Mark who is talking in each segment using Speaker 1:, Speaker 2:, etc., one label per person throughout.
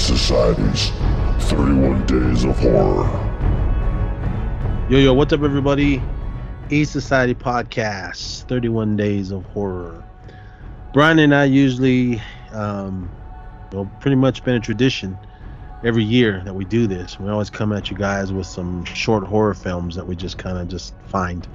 Speaker 1: Society's 31 Days of Horror.
Speaker 2: Yo, yo, what's up, everybody? A Society Podcast, 31 Days of Horror. Brian and I usually, um, well, pretty much been a tradition every year that we do this. We always come at you guys with some short horror films that we just kind of just find.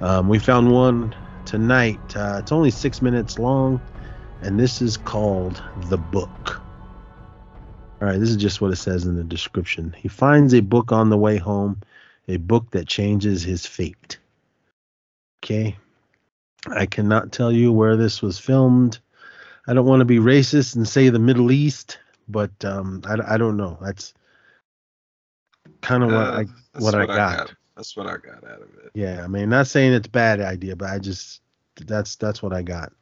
Speaker 2: Um, we found one tonight. Uh, it's only six minutes long, and this is called The Book. All right, this is just what it says in the description. He finds a book on the way home, a book that changes his fate. Okay. I cannot tell you where this was filmed. I don't want to be racist and say the Middle East, but um, I, I don't know. That's kind of what
Speaker 3: Uh,
Speaker 2: I
Speaker 3: that's
Speaker 2: what, I, got.
Speaker 3: That's what I got out of it.
Speaker 2: Yeah, I mean, not saying it's a bad idea, but I just that's that's what I got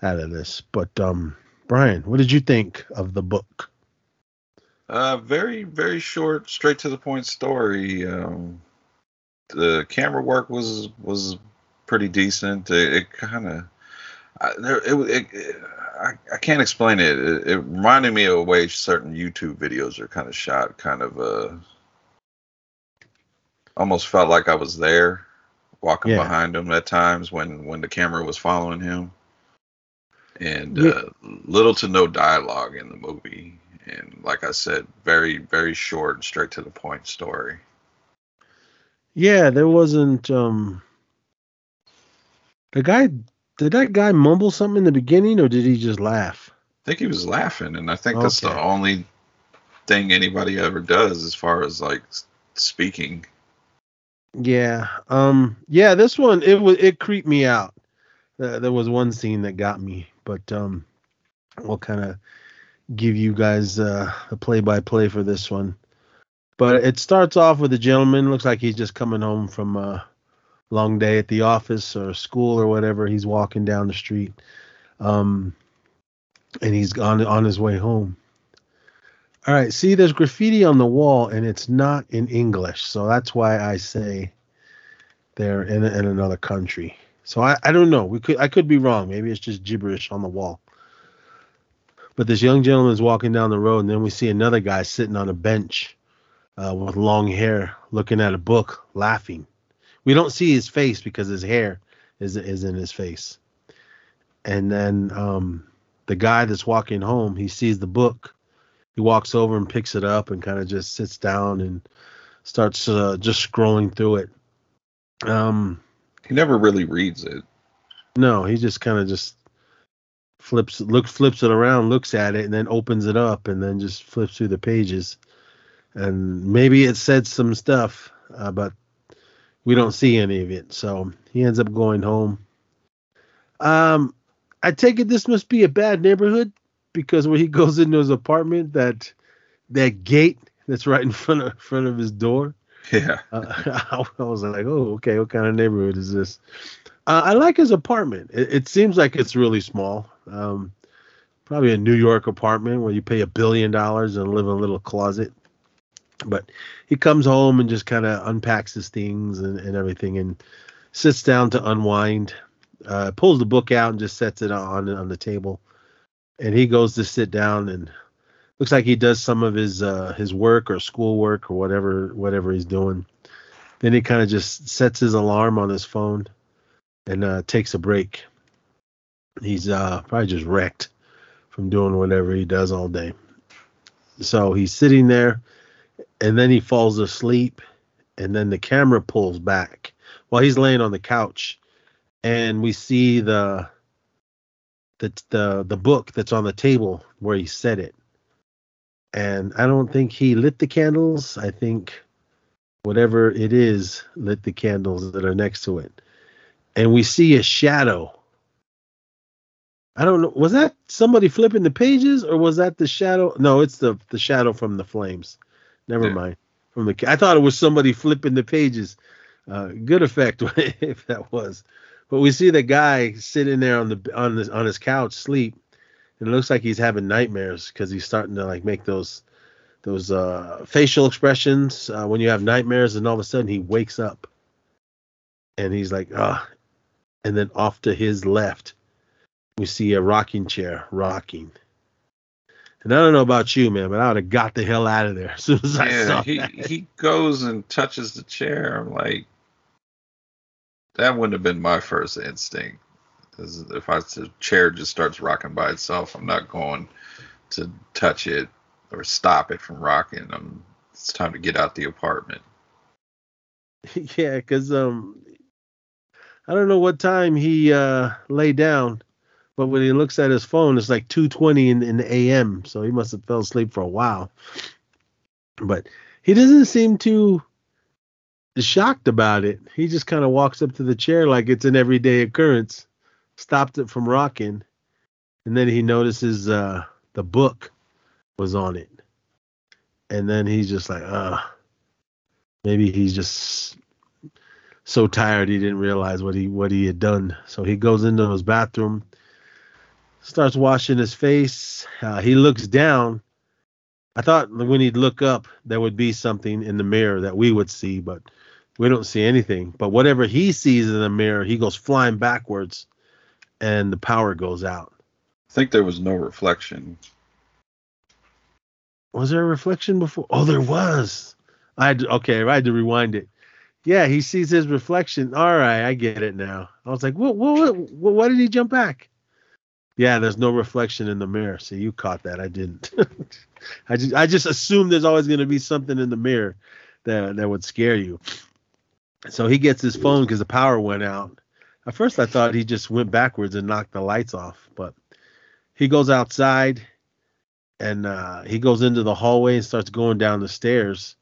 Speaker 2: out of this. But um, Brian, what did you think of the book?
Speaker 3: Uh, very, very short, straight to the point story. Um, the camera work was was pretty decent. It, it kind of, it, it, it, I, I can't explain it. it. It reminded me of a way certain YouTube videos are kind of shot. Kind of, uh, almost felt like I was there, walking
Speaker 2: Yeah.
Speaker 3: behind him at times when when the camera was following him. And
Speaker 2: Yeah.
Speaker 3: uh, little to no dialogue in the movie and like I said, very very short and straight to the point story.
Speaker 2: Yeah, there wasn't um the guy did that guy mumble something in the beginning or did he just laugh?
Speaker 3: I think he was laughing, and I think that's the only thing anybody ever does as far as like speaking.
Speaker 2: Yeah. Um yeah, this one it was it creeped me out. Uh, there was one scene that got me, but um we'll kind of give you guys uh, a play by play for this one. But it starts off with a gentleman looks like he's just coming home from a long day at the office or school or whatever. He's walking down the street. Um and he's on on his way home. All right, see there's graffiti on the wall and it's not in English. So that's why I say they're in in another country. So I, I don't know. We could I could be wrong. Maybe it's just gibberish on the wall. But this young gentleman's walking down the road, and then we see another guy sitting on a bench uh, with long hair, looking at a book, laughing. We don't see his face because his hair is is in his face. And then um, the guy that's walking home, he sees the book. He walks over and picks it up and kind of just sits down and starts uh, just scrolling through it. Um,
Speaker 3: He never really reads it.
Speaker 2: no, he just kind of just flips look flips it around, looks at it, and then opens it up, and then just flips through the pages. And maybe it said some stuff, uh, but we don't see any of it. So he ends up going home. Um, I take it this must be a bad neighborhood because when he goes into his apartment, that that gate that's right in front of front of his door.
Speaker 3: Yeah,
Speaker 2: Uh, I was like, oh, okay, what kind of neighborhood is this? Uh, I like his apartment. It, it seems like it's really small. Um, probably a New York apartment where you pay a billion dollars and live in a little closet. But he comes home and just kind of unpacks his things and, and everything and sits down to unwind. Uh, pulls the book out and just sets it on on the table. And he goes to sit down and looks like he does some of his uh, his work or schoolwork or whatever whatever he's doing. Then he kind of just sets his alarm on his phone and uh, takes a break. He's uh, probably just wrecked from doing whatever he does all day. So he's sitting there, and then he falls asleep, and then the camera pulls back while he's laying on the couch, and we see the the the the book that's on the table where he set it. And I don't think he lit the candles. I think whatever it is lit the candles that are next to it. And we see a shadow. I don't know. Was that somebody flipping the pages or was that the shadow? No, it's the the shadow from the flames. Never
Speaker 3: Yeah.
Speaker 2: mind. From the I thought it was somebody flipping the pages. Uh, good effect if that was. But we see the guy sitting there on the on the on his couch sleep. It looks like he's having nightmares because he's starting to like make those those uh, facial expressions uh, when you have nightmares, and all of a sudden he wakes up, and he's like, ah, and then off to his left, we see a rocking chair rocking. And I don't know about you, man, but I would have got the hell out of there as soon as I
Speaker 3: Yeah,
Speaker 2: saw
Speaker 3: he
Speaker 2: that.
Speaker 3: he goes and touches the chair. I'm like, that wouldn't have been my first instinct. 'Cause If I the chair just starts rocking by itself, I'm not going to touch it or stop it from rocking. I'm, it's time to get out the apartment.
Speaker 2: yeah, because um, I don't know what time he uh lay down, but when he looks at his phone, it's like 2:20 in, in the a.m. So he must have fell asleep for a while. But he doesn't seem too shocked about it. He just kind of walks up to the chair like it's an everyday occurrence, stopped it from rocking, and then he notices uh the book was on it, and then he's just like, uh maybe he's just so tired he didn't realize what he what he had done. So he goes into his bathroom, starts washing his face. Uh, he looks down. I thought when he'd look up, there would be something in the mirror that we would see, but we don't see anything. But whatever he sees in the mirror, he goes flying backwards, and the power goes out.
Speaker 3: I think there was no reflection.
Speaker 2: Was there a reflection before? Oh, there was. I had to, okay. I had to rewind it. Yeah, he sees his reflection. All right, I get it now. I was like, what? What? what why did he jump back? Yeah, there's no reflection in the mirror. See, you caught that. I didn't. I just, I just assumed there's always going to be something in the mirror that that would scare you. So he gets his phone because the power went out. At first, I thought he just went backwards and knocked the lights off, but he goes outside and uh, he goes into the hallway and starts going down the stairs.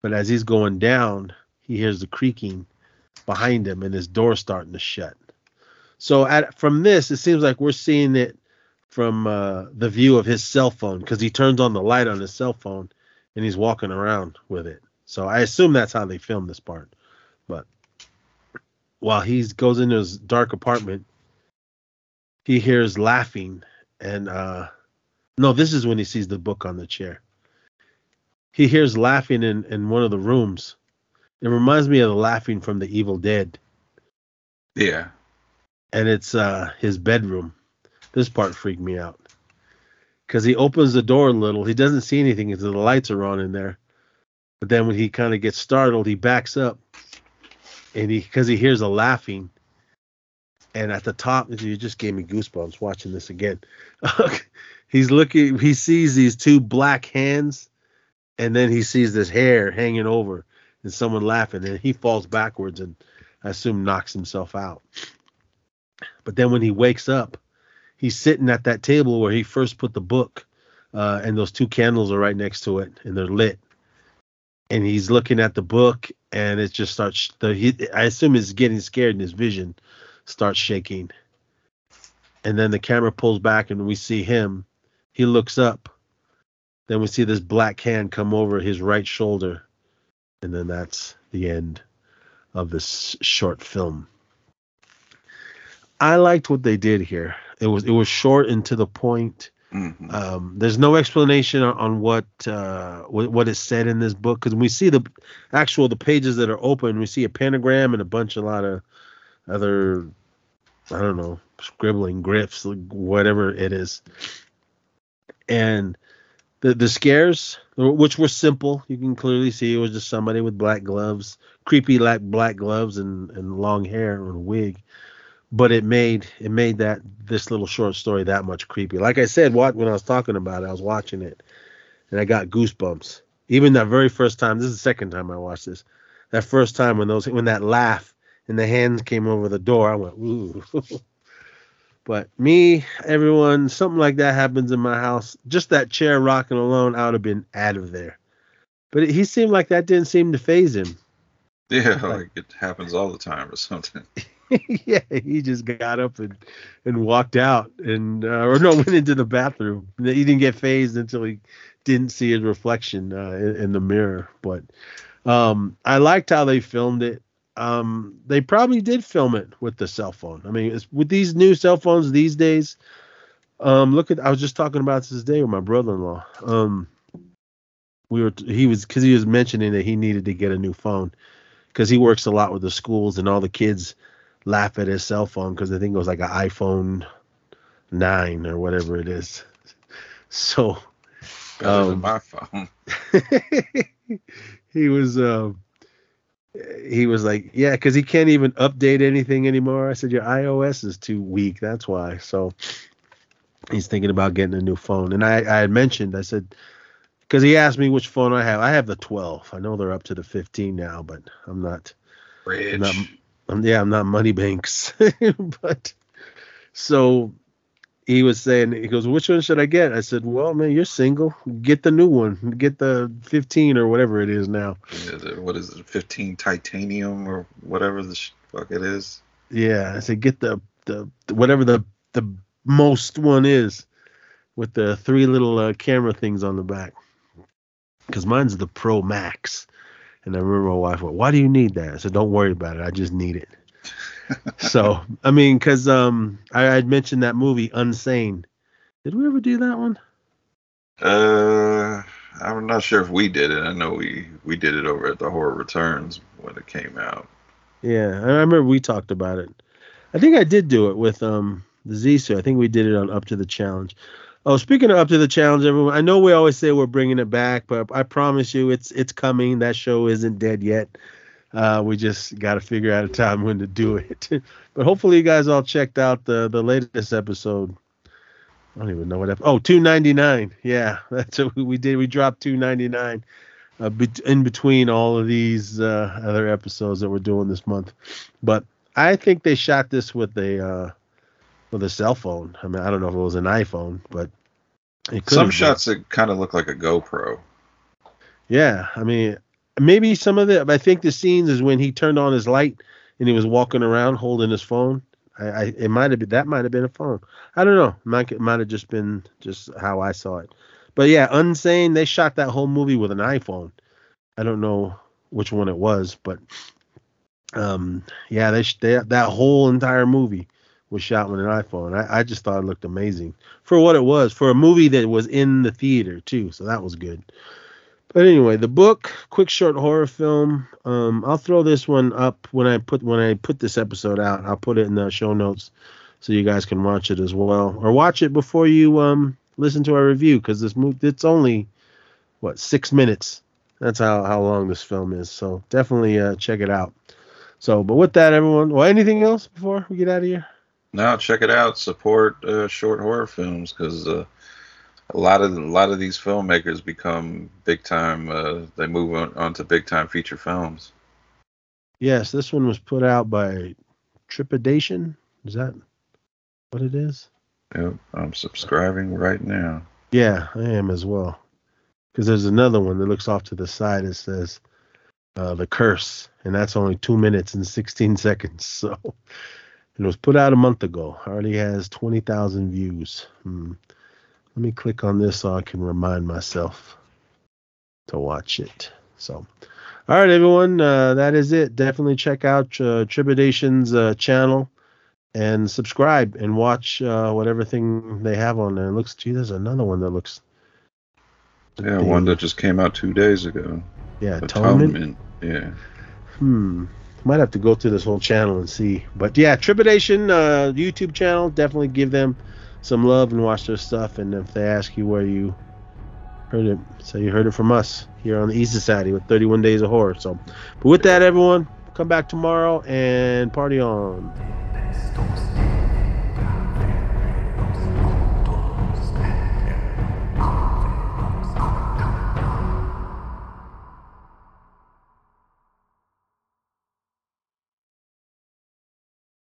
Speaker 2: But as he's going down, he hears the creaking behind him and his door starting to shut. So at from this, it seems like we're seeing it from uh, the view of his cell phone because he turns on the light on his cell phone and he's walking around with it. So I assume that's how they filmed this part. But while he goes into his dark apartment, he hears laughing and uh, no, this is when he sees the book on the chair. He hears laughing in, in one of the rooms. It reminds me of the laughing from the Evil Dead.
Speaker 3: Yeah.
Speaker 2: And it's uh his bedroom. This part freaked me out. Cause he opens the door a little. He doesn't see anything because the lights are on in there. But then when he kind of gets startled, he backs up. And he because he hears a laughing. And at the top, you just gave me goosebumps watching this again. he's looking he sees these two black hands and then he sees this hair hanging over and someone laughing and he falls backwards and i assume knocks himself out but then when he wakes up he's sitting at that table where he first put the book uh, and those two candles are right next to it and they're lit and he's looking at the book and it just starts the he, i assume he's getting scared and his vision starts shaking and then the camera pulls back and we see him he looks up. Then we see this black hand come over his right shoulder. And then that's the end of this short film. I liked what they did here. It was it was short and to the point.
Speaker 3: Mhm.
Speaker 2: Um, there's no explanation on, what uh, what what is said in this book because we see the actual the pages that are open. We see a pentagram and a bunch a lot of other I don't know scribbling griffs whatever it is and the the scares, which were simple, you can clearly see it was just somebody with black gloves, creepy like black gloves and, and long hair a wig. But it made it made that this little short story that much creepy. Like I said, what when I was talking about it, I was watching it, and I got goosebumps. Even that very first time. This is the second time I watched this. That first time when those when that laugh and the hands came over the door, I went ooh. But me, everyone, something like that happens in my house. Just that chair rocking alone, I would have been out of there. But he seemed like that didn't seem to phase him.
Speaker 3: Yeah, like it happens all the time or something.
Speaker 2: yeah, he just got up and, and walked out, and uh, or no, went into the bathroom. He didn't get phased until he didn't see his reflection uh, in, in the mirror. But um, I liked how they filmed it um, they probably did film it with the cell phone. I mean, with these new cell phones these days, um, look at I was just talking about this day with my brother-in-law. Um, we were he was because he was mentioning that he needed to get a new phone because he works a lot with the schools and all the kids laugh at his cell phone because they think it was like an iPhone nine or whatever it is. So Um,
Speaker 3: my phone.
Speaker 2: he was uh, he was like, yeah, because he can't even update anything anymore. I said, your iOS is too weak. That's why. So he's thinking about getting a new phone. And I, I had mentioned, I said, because he asked me which phone I have. I have the 12. I know they're up to the 15 now, but I'm not.
Speaker 3: Rich.
Speaker 2: not- I'm, yeah, I'm not money banks. but so he was saying, he goes, which one should I get? I said, well, man, you're single. Get the new one. Get the 15 or whatever it is now.
Speaker 3: Yeah, what is it? 15 titanium or whatever the fuck it is.
Speaker 2: Yeah, I said get the the whatever the the most one is with the three little uh, camera things on the back. Because mine's the Pro Max, and I remember my wife went, "Why do you need that?" I said, "Don't worry about it. I just need it." so I mean, because um, I had mentioned that movie Unsane. Did we ever do that one?
Speaker 3: Uh, I'm not sure if we did it. I know we we did it over at the Horror Returns when it came out.
Speaker 2: Yeah, I remember we talked about it. I think I did do it with um the Zissou. I think we did it on Up to the Challenge. Oh, speaking of Up to the Challenge, everyone, I know we always say we're bringing it back, but I promise you, it's it's coming. That show isn't dead yet. Uh, we just got to figure out a time when to do it. but hopefully, you guys all checked out the the latest episode. I don't even know what. Ep- oh, 299. Yeah, that's what we did. We dropped 299 uh, in between all of these uh, other episodes that we're doing this month. But I think they shot this with a uh, with a cell phone. I mean, I don't know if it was an iPhone, but it could
Speaker 3: Some
Speaker 2: have been.
Speaker 3: shots that kind of look like a GoPro.
Speaker 2: Yeah, I mean, maybe some of the. I think the scenes is when he turned on his light and he was walking around holding his phone. I, I it might have been that might have been a phone. I don't know. Might it might have just been just how I saw it. But yeah, Unsane. They shot that whole movie with an iPhone. I don't know which one it was, but um, yeah, they, they that whole entire movie was shot with an iPhone. I, I just thought it looked amazing for what it was for a movie that was in the theater too. So that was good. But anyway, the book, quick short horror film. Um, I'll throw this one up when I put when I put this episode out. I'll put it in the show notes so you guys can watch it as well, or watch it before you um listen to our review because this movie it's only what six minutes. That's how how long this film is. So definitely uh, check it out. So, but with that, everyone. Well, anything else before we get out of here?
Speaker 3: Now check it out. Support uh, short horror films because uh, a lot of a lot of these filmmakers become big time. Uh, they move on, on to big time feature films.
Speaker 2: Yes, this one was put out by Trepidation. Is that what it is?
Speaker 3: Yep, I'm subscribing right now.
Speaker 2: Yeah, I am as well. Because there's another one that looks off to the side. It says uh, "The Curse," and that's only two minutes and 16 seconds. So it was put out a month ago. Already has 20,000 views. Hmm. Let me click on this so I can remind myself to watch it. So, all right, everyone, uh, that is it. Definitely check out uh, Trepidation's uh, channel and subscribe and watch uh, whatever thing they have on there. It looks, gee, there's another one that looks.
Speaker 3: Yeah, one that just came out two days ago.
Speaker 2: yeah, Atonement.
Speaker 3: Atonement. Yeah.
Speaker 2: Hmm. Might have to go through this whole channel and see. But yeah, Trepidation uh, YouTube channel. Definitely give them some love and watch their stuff. And if they ask you where you heard it, say you heard it from us here on the East Society with 31 Days of Horror. So, but with that, everyone, come back tomorrow and party on.